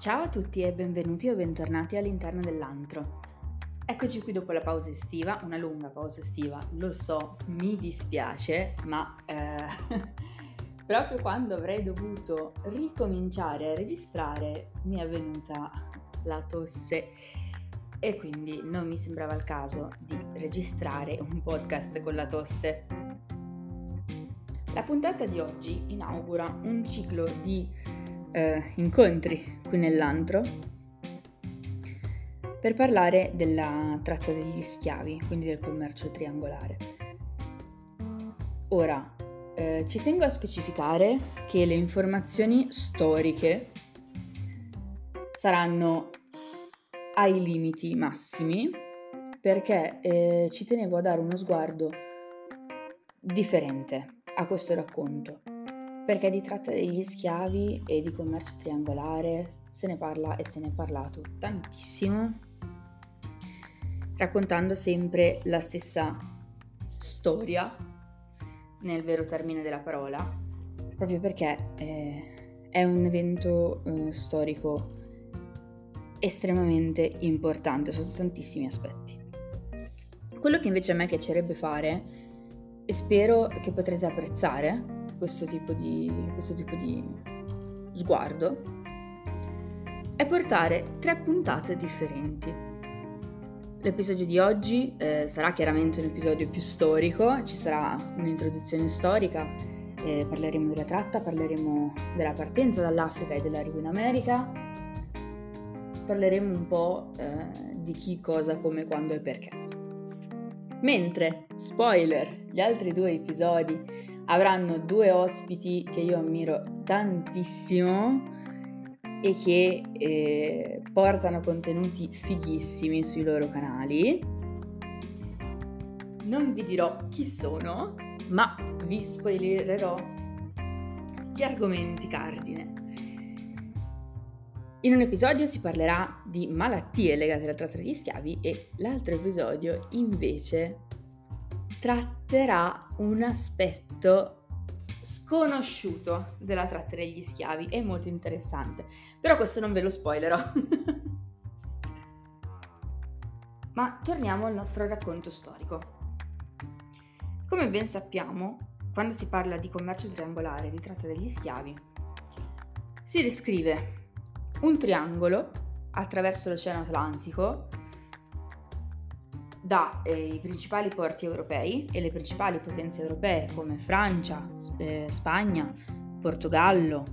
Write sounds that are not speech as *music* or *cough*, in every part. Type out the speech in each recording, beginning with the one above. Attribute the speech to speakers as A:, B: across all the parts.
A: Ciao a tutti e benvenuti o bentornati all'interno dell'antro. Eccoci qui dopo la pausa estiva, una lunga pausa estiva, lo so, mi dispiace, ma eh, *laughs* proprio quando avrei dovuto ricominciare a registrare mi è venuta la tosse e quindi non mi sembrava il caso di registrare un podcast con la tosse. La puntata di oggi inaugura un ciclo di eh, incontri qui nell'antro per parlare della tratta degli schiavi, quindi del commercio triangolare. Ora, eh, ci tengo a specificare che le informazioni storiche saranno ai limiti massimi perché eh, ci tenevo a dare uno sguardo differente a questo racconto, perché di tratta degli schiavi e di commercio triangolare se ne parla e se ne è parlato tantissimo, raccontando sempre la stessa storia, nel vero termine della parola, proprio perché eh, è un evento eh, storico estremamente importante sotto tantissimi aspetti. Quello che invece a me piacerebbe fare e spero che potrete apprezzare questo tipo di, questo tipo di sguardo, è portare tre puntate differenti. L'episodio di oggi eh, sarà chiaramente un episodio più storico, ci sarà un'introduzione storica, eh, parleremo della tratta, parleremo della partenza dall'Africa e dell'arrivo in America, parleremo un po' eh, di chi, cosa, come, quando e perché. Mentre, spoiler, gli altri due episodi avranno due ospiti che io ammiro tantissimo e che eh, portano contenuti fighissimi sui loro canali. Non vi dirò chi sono, ma vi spoilererò gli argomenti cardine. In un episodio si parlerà di malattie legate alla tratta degli schiavi e l'altro episodio invece tratterà un aspetto sconosciuto della tratta degli schiavi e molto interessante. Però questo non ve lo spoilerò. *laughs* Ma torniamo al nostro racconto storico. Come ben sappiamo, quando si parla di commercio triangolare e di tratta degli schiavi, si descrive un triangolo attraverso l'Oceano Atlantico dai eh, principali porti europei e le principali potenze europee come Francia, eh, Spagna, Portogallo,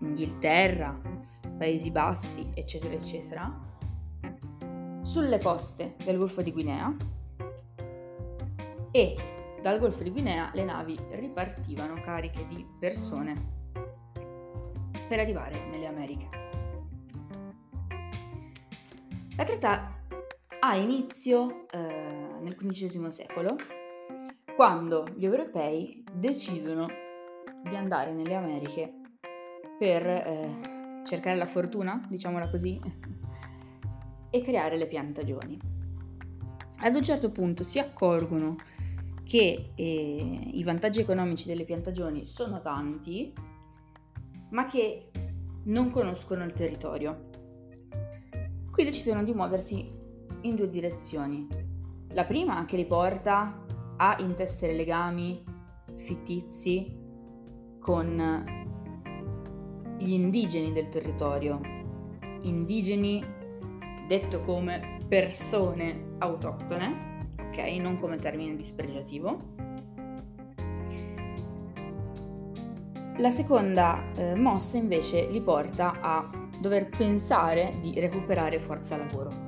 A: Inghilterra, Paesi Bassi, eccetera, eccetera, sulle coste del Golfo di Guinea e dal Golfo di Guinea le navi ripartivano cariche di persone per arrivare nelle Americhe. La tratta ha inizio eh, nel XV secolo, quando gli europei decidono di andare nelle Americhe per eh, cercare la fortuna, diciamola così, *laughs* e creare le piantagioni. Ad un certo punto si accorgono che eh, i vantaggi economici delle piantagioni sono tanti, ma che non conoscono il territorio Qui decidono di muoversi in due direzioni. La prima che li porta a intessere legami fittizi con gli indigeni del territorio. Indigeni detto come persone autoctone, ok? Non come termine dispregiativo. La seconda eh, mossa invece li porta a dover pensare di recuperare forza lavoro.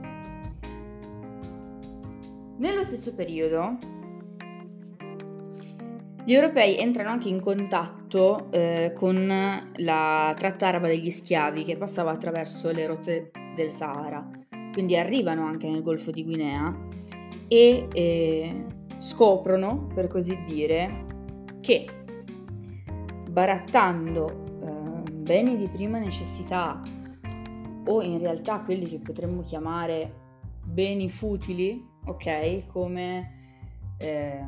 A: Nello stesso periodo, gli europei entrano anche in contatto eh, con la tratta araba degli schiavi che passava attraverso le rotte del Sahara, quindi arrivano anche nel Golfo di Guinea e eh, scoprono, per così dire, che barattando eh, beni di prima necessità o in realtà quelli che potremmo chiamare beni futili, ok? Come eh,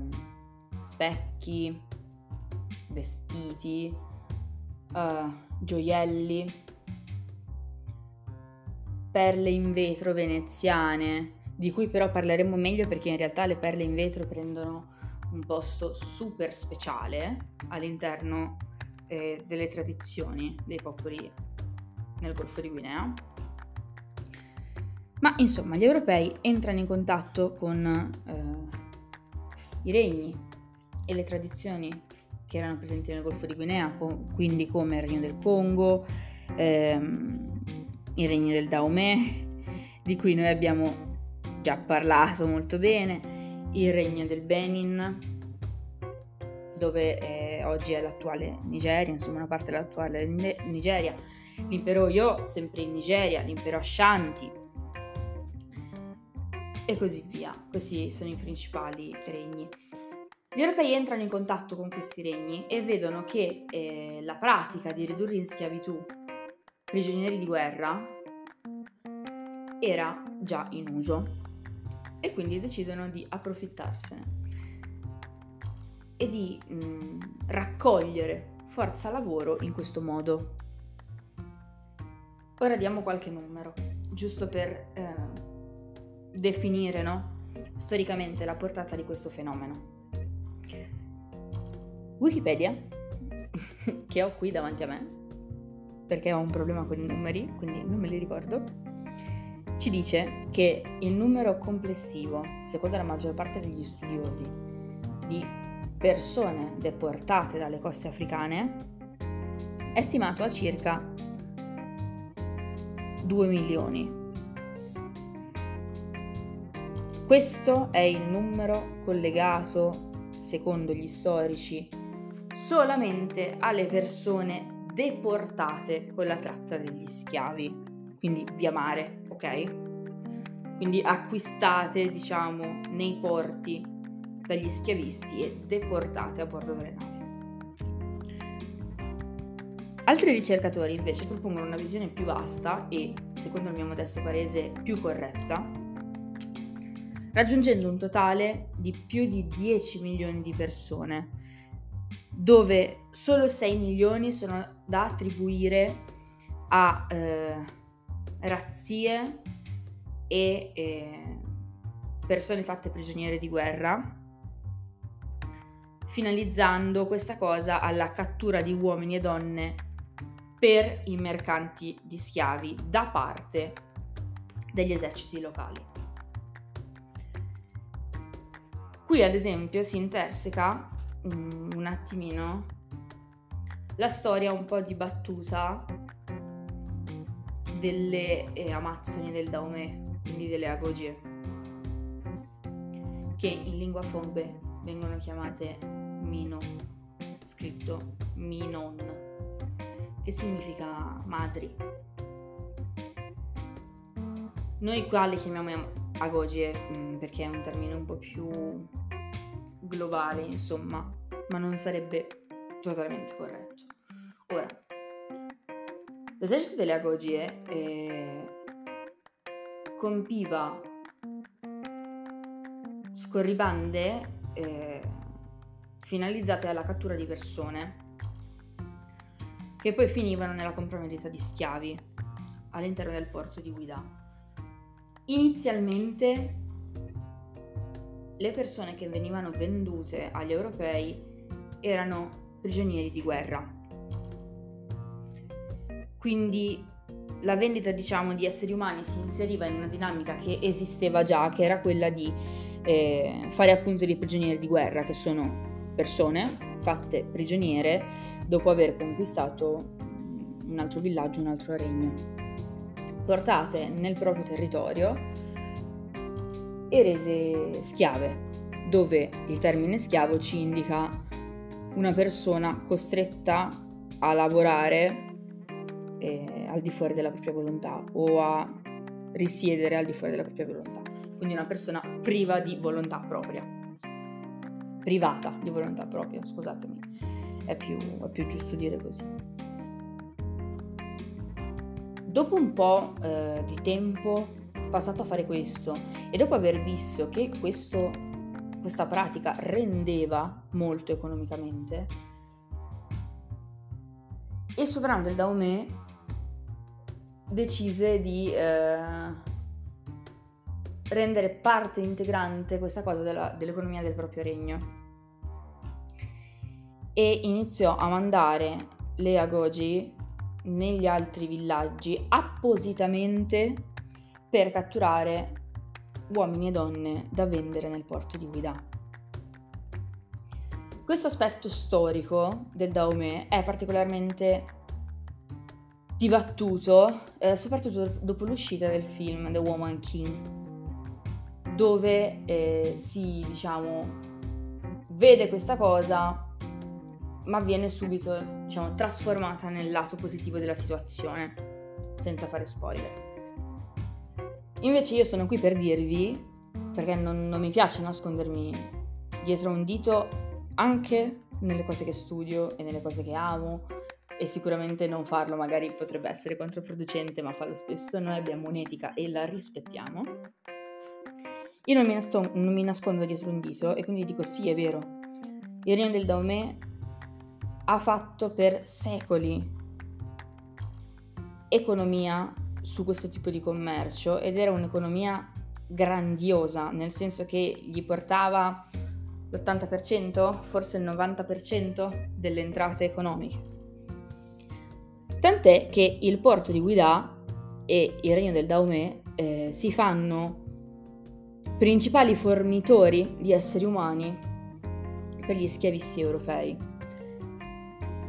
A: specchi, vestiti, uh, gioielli, perle in vetro veneziane, di cui però parleremo meglio perché in realtà le perle in vetro prendono un posto super speciale all'interno eh, delle tradizioni dei popoli nel Golfo di Guinea. Ma insomma, gli europei entrano in contatto con eh, i regni e le tradizioni che erano presenti nel Golfo di Guinea, co- quindi come il Regno del Congo, ehm, il Regno del Dahomey, *laughs* di cui noi abbiamo già parlato molto bene, il Regno del Benin, dove eh, oggi è l'attuale Nigeria, insomma una parte dell'attuale Nigeria, l'impero Yo, sempre in Nigeria, l'impero Ashanti e così via. Questi sono i principali regni. Gli europei entrano in contatto con questi regni e vedono che eh, la pratica di ridurre in schiavitù prigionieri di guerra era già in uso e quindi decidono di approfittarsene e di mh, mm, raccogliere forza lavoro in questo modo. Ora diamo qualche numero, giusto per eh, definire no? storicamente la portata di questo fenomeno. Wikipedia, *laughs* che ho qui davanti a me, perché ho un problema con i numeri, quindi non me li ricordo, ci dice che il numero complessivo, secondo la maggior parte degli studiosi, di persone deportate dalle coste africane è stimato a circa 2 milioni. Questo è il numero collegato, secondo gli storici, solamente alle persone deportate con la tratta degli schiavi, quindi via mare, ok? Quindi acquistate, diciamo, nei porti dagli schiavisti e deportate a bordo delle navi. Altri ricercatori invece propongono una visione più vasta e, secondo il mio modesto parese, più corretta, raggiungendo un totale di più di 10 milioni di persone dove solo 6 milioni sono da attribuire a eh, razzie e eh, persone fatte prigioniere di guerra, finalizzando questa cosa alla cattura di uomini e donne per i mercanti di schiavi da parte degli eserciti locali. Qui ad esempio si interseca Mm, un attimino la storia un po' dibattuta delle eh, Amazzoni del Dahomey, quindi delle Agogie, che in lingua Fombe vengono chiamate Mino, scritto Minon, che significa madri. Noi qua le chiamiamo Agogie mm, perché è un termine un po' più globale, insomma, ma non sarebbe totalmente corretto. Ora, l'esercito delle Agogie eh, compiva scorribande eh, finalizzate alla cattura di persone che poi finivano nella compravendita di schiavi all'interno del porto di Guida. Inizialmente le persone che venivano vendute agli europei erano prigionieri di guerra. Quindi la vendita, diciamo, di esseri umani si inseriva in una dinamica che esisteva già, che era quella di eh, fare appunto dei prigionieri di guerra, che sono persone fatte prigioniere dopo aver conquistato un altro villaggio, un altro regno, portate nel proprio territorio e rese schiave, dove il termine schiavo ci indica una persona costretta a lavorare eh, al di fuori della propria volontà o a risiedere al di fuori della propria volontà. Quindi una persona priva di volontà propria. Privata di volontà propria, scusatemi. È più, è più giusto dire così. Dopo un po' eh, di tempo passato a fare questo. E dopo aver visto che questo, questa pratica rendeva molto economicamente, il sovrano del Dahomey decise di eh, rendere parte integrante questa cosa della, dell'economia del proprio regno. E iniziò a mandare le agogi negli altri villaggi appositamente per catturare uomini e donne da vendere nel porto di Guida. Questo aspetto storico del Dahomey è particolarmente dibattuto, eh, soprattutto dopo l'uscita del film The Woman King, dove eh, si, diciamo, vede questa cosa ma viene subito, diciamo, trasformata nel lato positivo della situazione, senza fare spoiler. Invece io sono qui per dirvi, perché non, non mi piace nascondermi dietro un dito anche nelle cose che studio e nelle cose che amo, e sicuramente non farlo magari potrebbe essere controproducente, ma fa lo stesso, noi abbiamo un'etica e la rispettiamo. Io non mi, nascondo, non mi nascondo dietro un dito e quindi dico sì, è vero. Il regno del Daomè ha fatto per secoli economia su questo tipo di commercio ed era un'economia grandiosa, nel senso che gli portava l'80%, forse il 90% delle entrate economiche. Tant'è che il porto di Guida e il regno del Daomè eh, si fanno principali fornitori di esseri umani per gli schiavisti europei.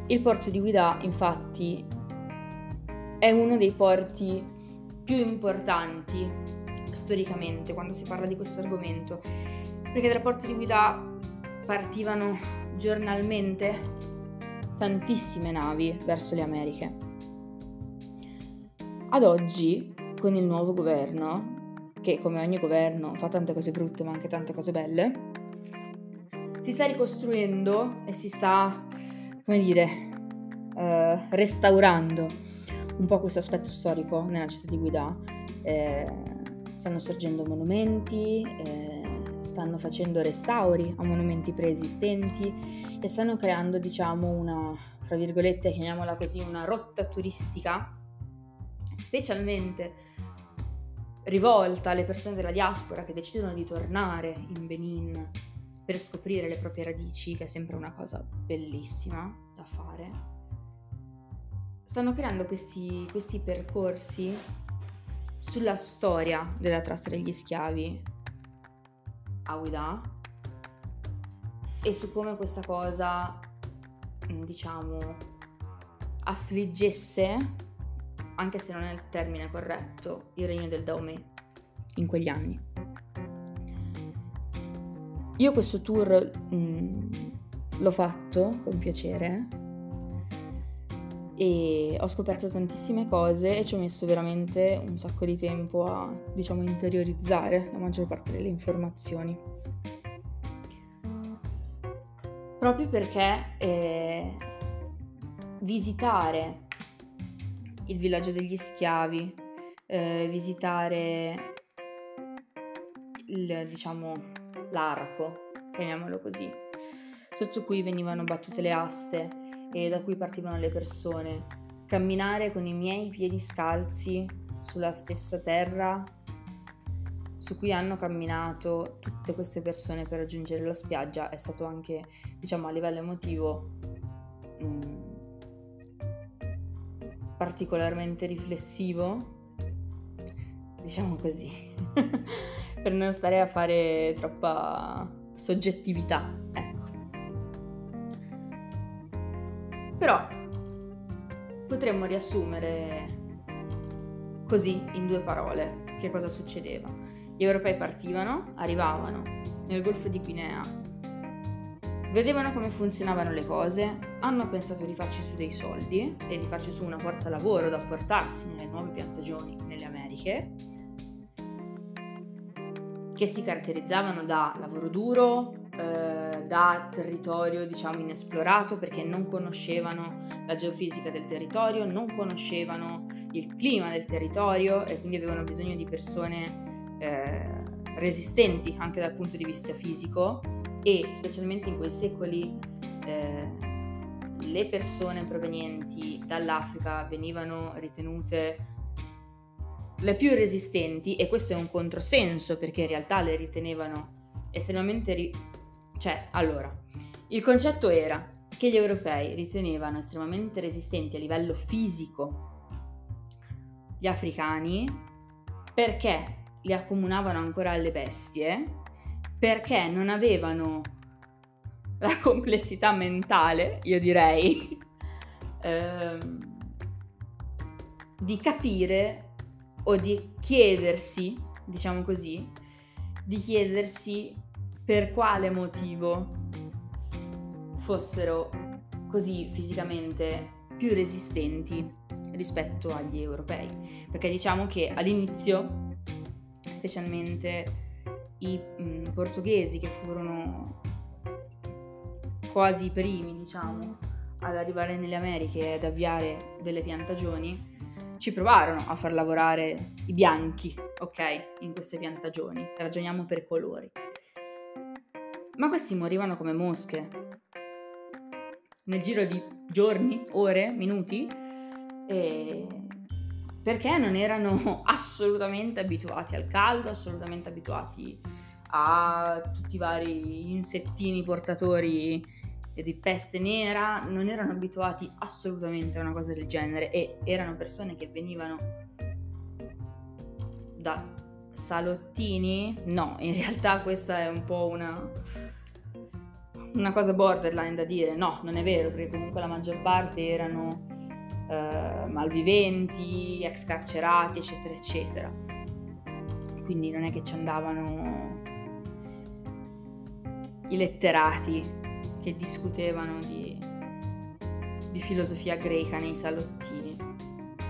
A: Il porto di Guida, infatti, è uno dei porti più importanti storicamente quando si parla di questo argomento, perché dal porto di Guida partivano giornalmente tantissime navi verso le Americhe. Ad oggi, con il nuovo governo, che come ogni governo fa tante cose brutte ma anche tante cose belle, si sta ricostruendo e si sta come dire, eh, restaurando un po' questo aspetto storico nella città di Guida. Eh, stanno sorgendo monumenti, eh, stanno facendo restauri a monumenti preesistenti e stanno creando, diciamo, una, fra virgolette, chiamiamola così, una rotta turistica specialmente rivolta alle persone della diaspora che decidono di tornare in Benin per scoprire le proprie radici, che è sempre una cosa bellissima da fare, stanno creando questi, questi percorsi sulla storia della tratta degli schiavi. A Uda e su come questa cosa, mm, diciamo, affliggesse, anche se non è il termine corretto, il regno del Daomè in quegli anni. Io questo tour mh, mm, l'ho fatto con piacere e ho scoperto tantissime cose e ci ho messo veramente un sacco di tempo a, diciamo, interiorizzare la maggior parte delle informazioni. Proprio perché eh, visitare il villaggio degli schiavi, eh, visitare il, diciamo, l'arco, chiamiamolo così, sotto cui venivano battute le aste e da cui partivano le persone. Camminare con i miei piedi scalzi sulla stessa terra su cui hanno camminato tutte queste persone per raggiungere la spiaggia è stato anche, diciamo, a livello emotivo mh, mm, particolarmente riflessivo, diciamo così. *laughs* per non stare a fare troppa soggettività, ecco. Però potremmo riassumere così in due parole che cosa succedeva. Gli europei partivano, arrivavano nel Golfo di Guinea, vedevano come funzionavano le cose, hanno pensato di farci su dei soldi e di farci su una forza lavoro da portarsi nelle nuove piantagioni nelle Americhe che si caratterizzavano da lavoro duro, eh, da territorio diciamo inesplorato perché non conoscevano la geofisica del territorio, non conoscevano il clima del territorio e quindi avevano bisogno di persone eh, resistenti anche dal punto di vista fisico e specialmente in quei secoli eh, le persone provenienti dall'Africa venivano ritenute le più resistenti, e questo è un controsenso perché in realtà le ritenevano estremamente... Ri- cioè, allora, il concetto era che gli europei ritenevano estremamente resistenti a livello fisico gli africani perché li accomunavano ancora alle bestie, perché non avevano la complessità mentale, io direi, *laughs* ehm, di capire o di chiedersi, diciamo così, di chiedersi per quale motivo fossero così fisicamente più resistenti rispetto agli europei. Perché diciamo che all'inizio, specialmente i mh, portoghesi che furono quasi i primi, diciamo, ad arrivare nelle Americhe e ad avviare delle piantagioni, ci provarono a far lavorare i bianchi, ok, in queste piantagioni. Ragioniamo per colori. Ma questi morivano come mosche. Nel giro di giorni, ore, minuti, e... perché non erano *laughs* assolutamente abituati al caldo, assolutamente abituati a tutti i vari insettini portatori di peste nera, non erano abituati assolutamente a una cosa del genere e erano persone che venivano da salottini. No, in realtà questa è un po' una, una cosa borderline da dire. No, non è vero, perché comunque la maggior parte erano eh, malviventi, ex carcerati, eccetera, eccetera. Quindi non è che ci andavano i letterati che discutevano di, di filosofia greca nei salottini.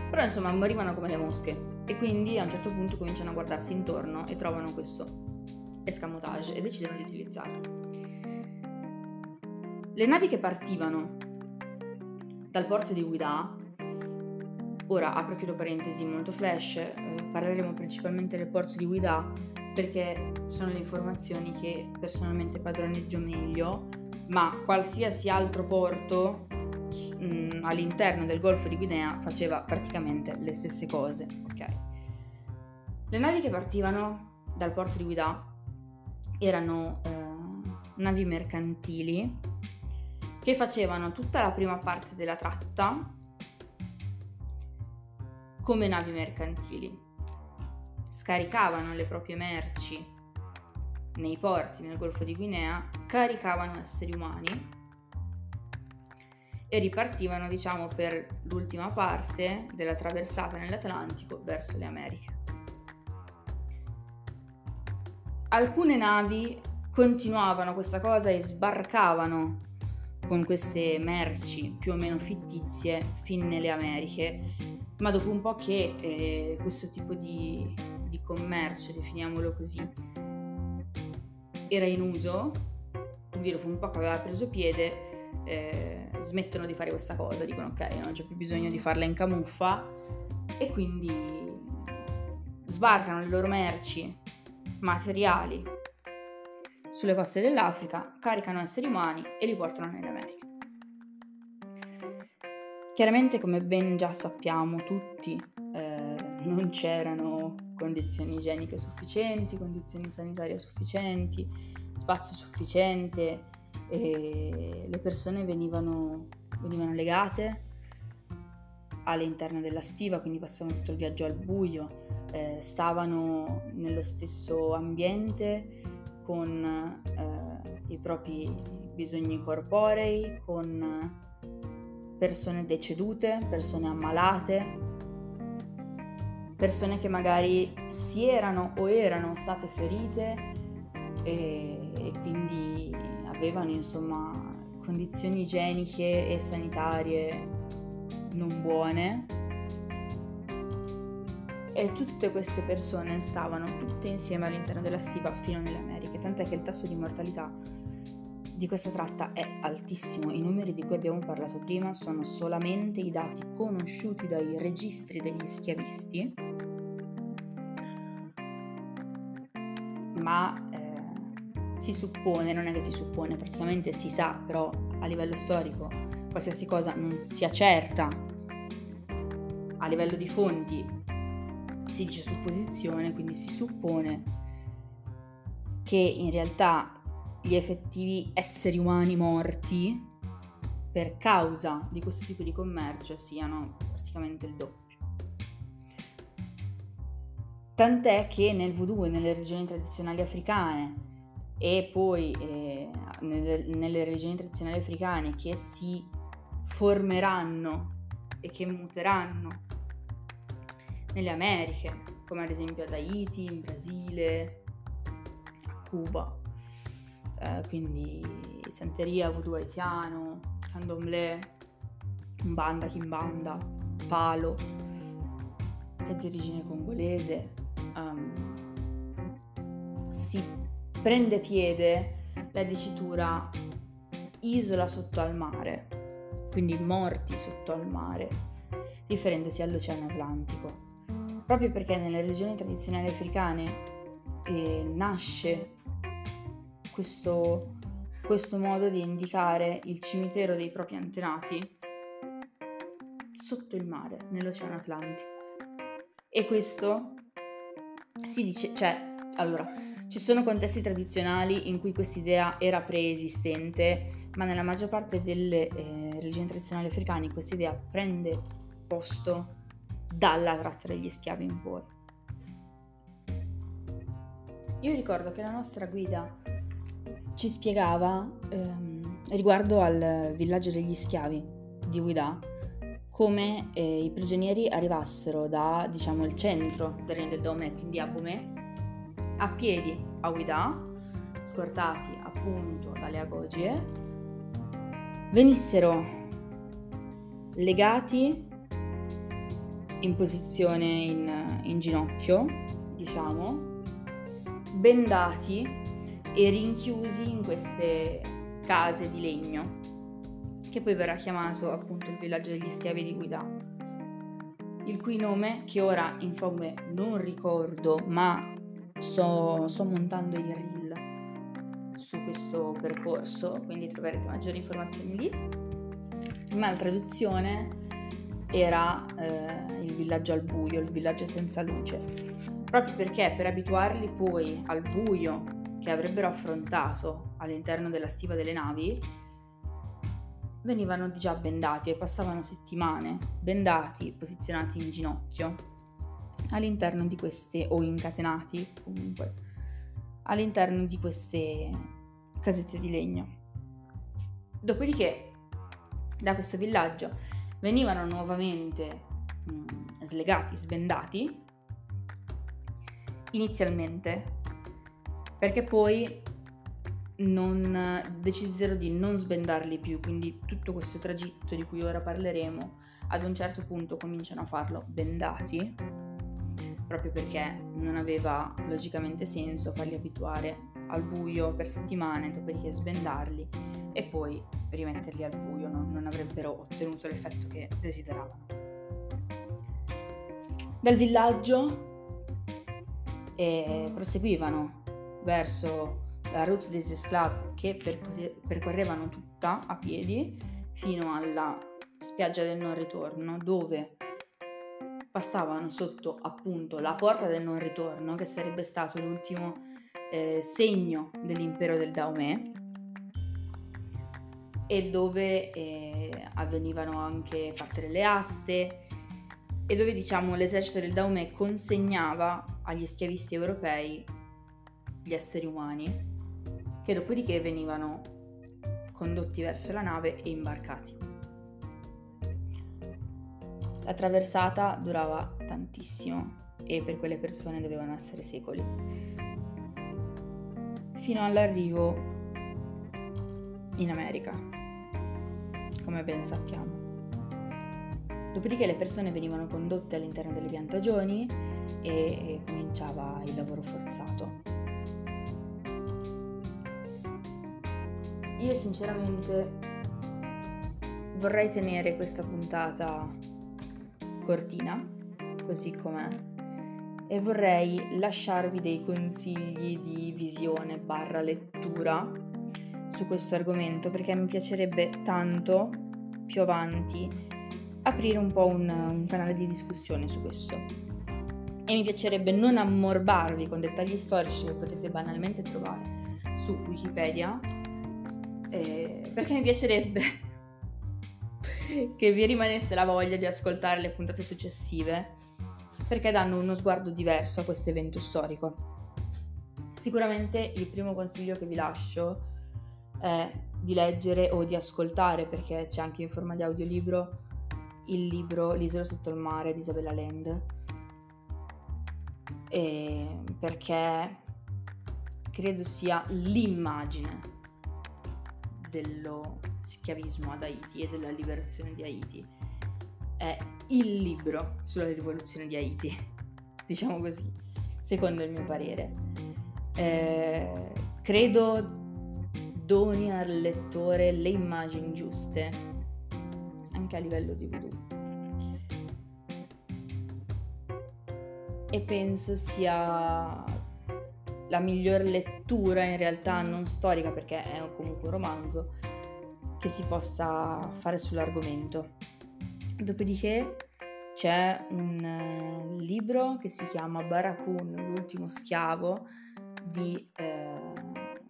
A: Però insomma morivano come le mosche e quindi a un certo punto cominciano a guardarsi intorno e trovano questo escamotage e decidono di utilizzarlo. Le navi che partivano dal porto di Ouida, ora apro chiudo parentesi molto flash, eh, parleremo principalmente del porto di Ouida perché sono le informazioni che personalmente padroneggio meglio ma qualsiasi altro porto mh, mm, all'interno del Golfo di Guinea faceva praticamente le stesse cose. Okay. Le navi che partivano dal porto di Guida erano eh, navi mercantili che facevano tutta la prima parte della tratta come navi mercantili. Scaricavano le proprie merci nei porti nel Golfo di Guinea caricavano esseri umani e ripartivano, diciamo, per l'ultima parte della traversata nell'Atlantico verso le Americhe. Alcune navi continuavano questa cosa e sbarcavano con queste merci più o meno fittizie fin nelle Americhe, ma dopo un po' che eh, questo tipo di, di commercio, definiamolo così, era in uso, quindi dopo un po' che aveva preso piede, eh, smettono di fare questa cosa, dicono ok, non c'è più bisogno di farla in camuffa e quindi sbarcano le loro merci materiali sulle coste dell'Africa, caricano esseri umani e li portano nelle Americhe. Chiaramente, come ben già sappiamo tutti, eh, non c'erano condizioni igieniche sufficienti, condizioni sanitarie sufficienti, spazio sufficiente e le persone venivano, venivano legate all'interno della stiva, quindi passavano tutto il viaggio al buio, eh, stavano nello stesso ambiente con eh, i propri bisogni corporei, con persone decedute, persone ammalate, persone che magari si erano o erano state ferite e, e quindi avevano insomma condizioni igieniche e sanitarie non buone. E tutte queste persone stavano tutte insieme all'interno della stiva fino nelle Americhe, tant'è che il tasso di mortalità di questa tratta è altissimo. I numeri di cui abbiamo parlato prima sono solamente i dati conosciuti dai registri degli schiavisti, ma eh, si suppone, non è che si suppone, praticamente si sa, però a livello storico qualsiasi cosa non sia certa a livello di fonti si dice supposizione, quindi si suppone che in realtà gli effettivi esseri umani morti per causa di questo tipo di commercio siano praticamente il doppio. Tant'è che nel voodoo e nelle regioni tradizionali africane e poi eh, nelle, nelle regioni tradizionali africane che si formeranno e che muteranno nelle Americhe, come ad esempio ad Haiti, in Brasile, Cuba. Eh, quindi Santeria, voodoo haitiano, candomblé, Mbanda, Kimbanda, Palo, che è di origine congolese, um, si prende piede la dicitura isola sotto al mare, quindi morti sotto al mare, riferendosi all'Oceano Atlantico. Proprio perché nelle regioni tradizionali africane eh, nasce questo, questo modo di indicare il cimitero dei propri antenati sotto il mare, nell'Oceano Atlantico. E questo si dice, cioè, allora, ci sono contesti tradizionali in cui questa idea era preesistente, ma nella maggior parte delle eh, religioni tradizionali africane questa idea prende posto dalla tratta degli schiavi in poi. Io ricordo che la nostra guida ci spiegava ehm, riguardo al villaggio degli schiavi di Ouida come eh, i prigionieri arrivassero da, diciamo, il centro del Regno del Dome, quindi a Bomé, a piedi a Ouida, scortati appunto dalle agogie, venissero legati in posizione in, in ginocchio, diciamo, bendati e rinchiusi in queste case di legno che poi verrà chiamato appunto il villaggio degli schiavi di Guida, il cui nome, che ora in fondo non ricordo, ma sto, sto montando il reel su questo percorso, quindi troverete maggiori informazioni lì, ma la traduzione era eh, il villaggio al buio, il villaggio senza luce, proprio perché per abituarli poi al buio che avrebbero affrontato all'interno della stiva delle navi, venivano già bendati e passavano settimane bendati, posizionati in ginocchio all'interno di queste, o incatenati comunque, all'interno di queste casette di legno. Dopodiché, da questo villaggio venivano nuovamente mh, slegati, sbendati, inizialmente, perché poi non, decisero di non sbendarli più, quindi tutto questo tragitto di cui ora parleremo ad un certo punto cominciano a farlo bendati, proprio perché non aveva logicamente senso farli abituare al buio per settimane, dopodiché sbendarli e poi rimetterli al buio, non, non avrebbero ottenuto l'effetto che desideravano. Dal villaggio eh, proseguivano verso la Route des Esclaves che percorre- percorrevano tutta a piedi fino alla spiaggia del non ritorno dove passavano sotto appunto la porta del non ritorno che sarebbe stato l'ultimo eh, segno dell'impero del Daomè e dove eh, avvenivano anche parte delle aste e dove diciamo l'esercito del Daomè consegnava agli schiavisti europei gli esseri umani che dopodiché venivano condotti verso la nave e imbarcati. La traversata durava tantissimo e per quelle persone dovevano essere secoli, fino all'arrivo in America, come ben sappiamo. Dopodiché le persone venivano condotte all'interno delle piantagioni e cominciava il lavoro forzato. Io sinceramente vorrei tenere questa puntata cortina, così com'è, e vorrei lasciarvi dei consigli di visione barra lettura su questo argomento perché mi piacerebbe tanto più avanti aprire un po' un, un canale di discussione su questo. E mi piacerebbe non ammorbarvi con dettagli storici che potete banalmente trovare su Wikipedia, eh, perché mi piacerebbe *laughs* che vi rimanesse la voglia di ascoltare le puntate successive, perché danno uno sguardo diverso a questo evento storico. Sicuramente il primo consiglio che vi lascio è di leggere o di ascoltare, perché c'è anche in forma di audiolibro, il libro L'isola sotto il mare di Isabella Land. E perché credo sia l'immagine dello schiavismo ad Haiti e della liberazione di Haiti. È il libro sulla rivoluzione di Haiti, *laughs* diciamo così, secondo il mio parere. Eh, credo doni al lettore le immagini giuste, anche a livello di voodoo. E penso sia la miglior lettura in realtà non storica perché è comunque un romanzo che si possa fare sull'argomento. Dopodiché c'è un eh, libro che si chiama Barakun, l'ultimo schiavo di eh,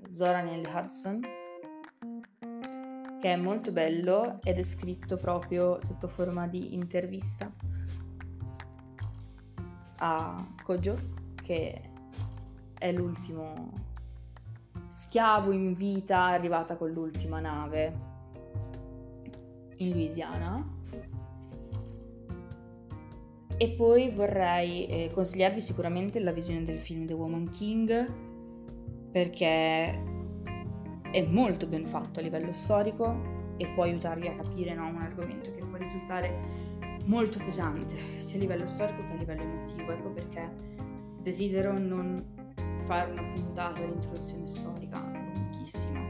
A: Zoran L. Hudson, che è molto bello ed è scritto proprio sotto forma di intervista a Kojo, che è l'ultimo schiavo in vita arrivata con l'ultima nave in Louisiana. E poi vorrei eh, consigliarvi sicuramente la visione del film The Woman King perché è molto ben fatto a livello storico e può aiutarvi a capire no, un argomento che può risultare molto pesante sia a livello storico che a livello emotivo. Ecco perché desidero non fare una puntata di introduzione storica lunghissima.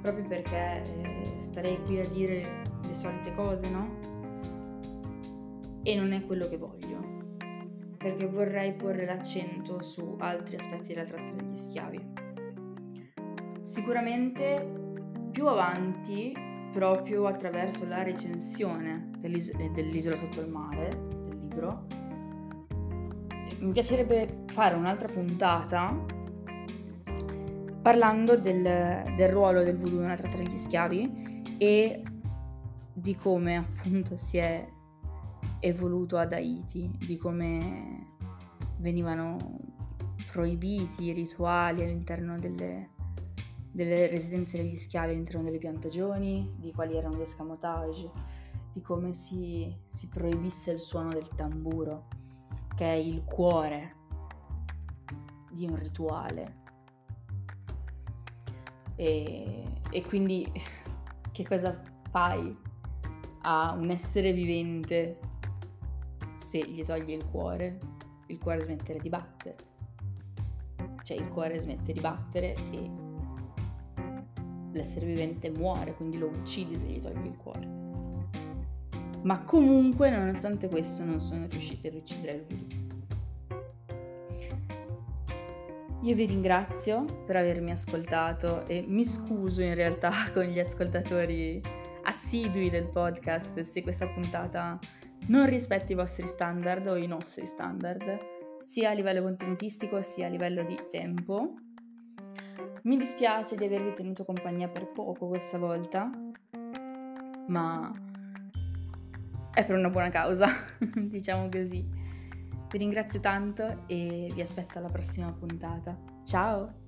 A: Proprio perché eh, starei qui a dire le solite cose, no? E non è quello che voglio. Perché vorrei porre l'accento su altri aspetti della tratta degli schiavi. Sicuramente più avanti, proprio attraverso la recensione dell'is- dell'isola sotto il mare, del libro, mi piacerebbe fare un'altra puntata parlando del, del ruolo del voodoo nella tratta degli schiavi e di come appunto si è evoluto ad Haiti, di come venivano proibiti i rituali all'interno delle, delle residenze degli schiavi all'interno delle piantagioni, di quali erano gli escamotage, di come si, si proibisse il suono del tamburo che è il cuore di un rituale. E, e quindi *laughs* che cosa fai a un essere vivente se gli togli il cuore? Il cuore smette di battere. Cioè il cuore smette di battere e l'essere vivente muore, quindi lo uccidi se gli togli il cuore ma comunque nonostante questo non sono riusciti a uccidere voodoo. Io vi ringrazio per avermi ascoltato e mi scuso in realtà *laughs* con gli ascoltatori assidui del podcast se questa puntata non rispetta i vostri standard o i nostri standard, sia a livello contenutistico sia a livello di tempo. Mi dispiace di avervi tenuto compagnia per poco questa volta, ma è per una buona causa, *laughs* diciamo così. Vi ringrazio tanto e vi aspetto alla prossima puntata. Ciao!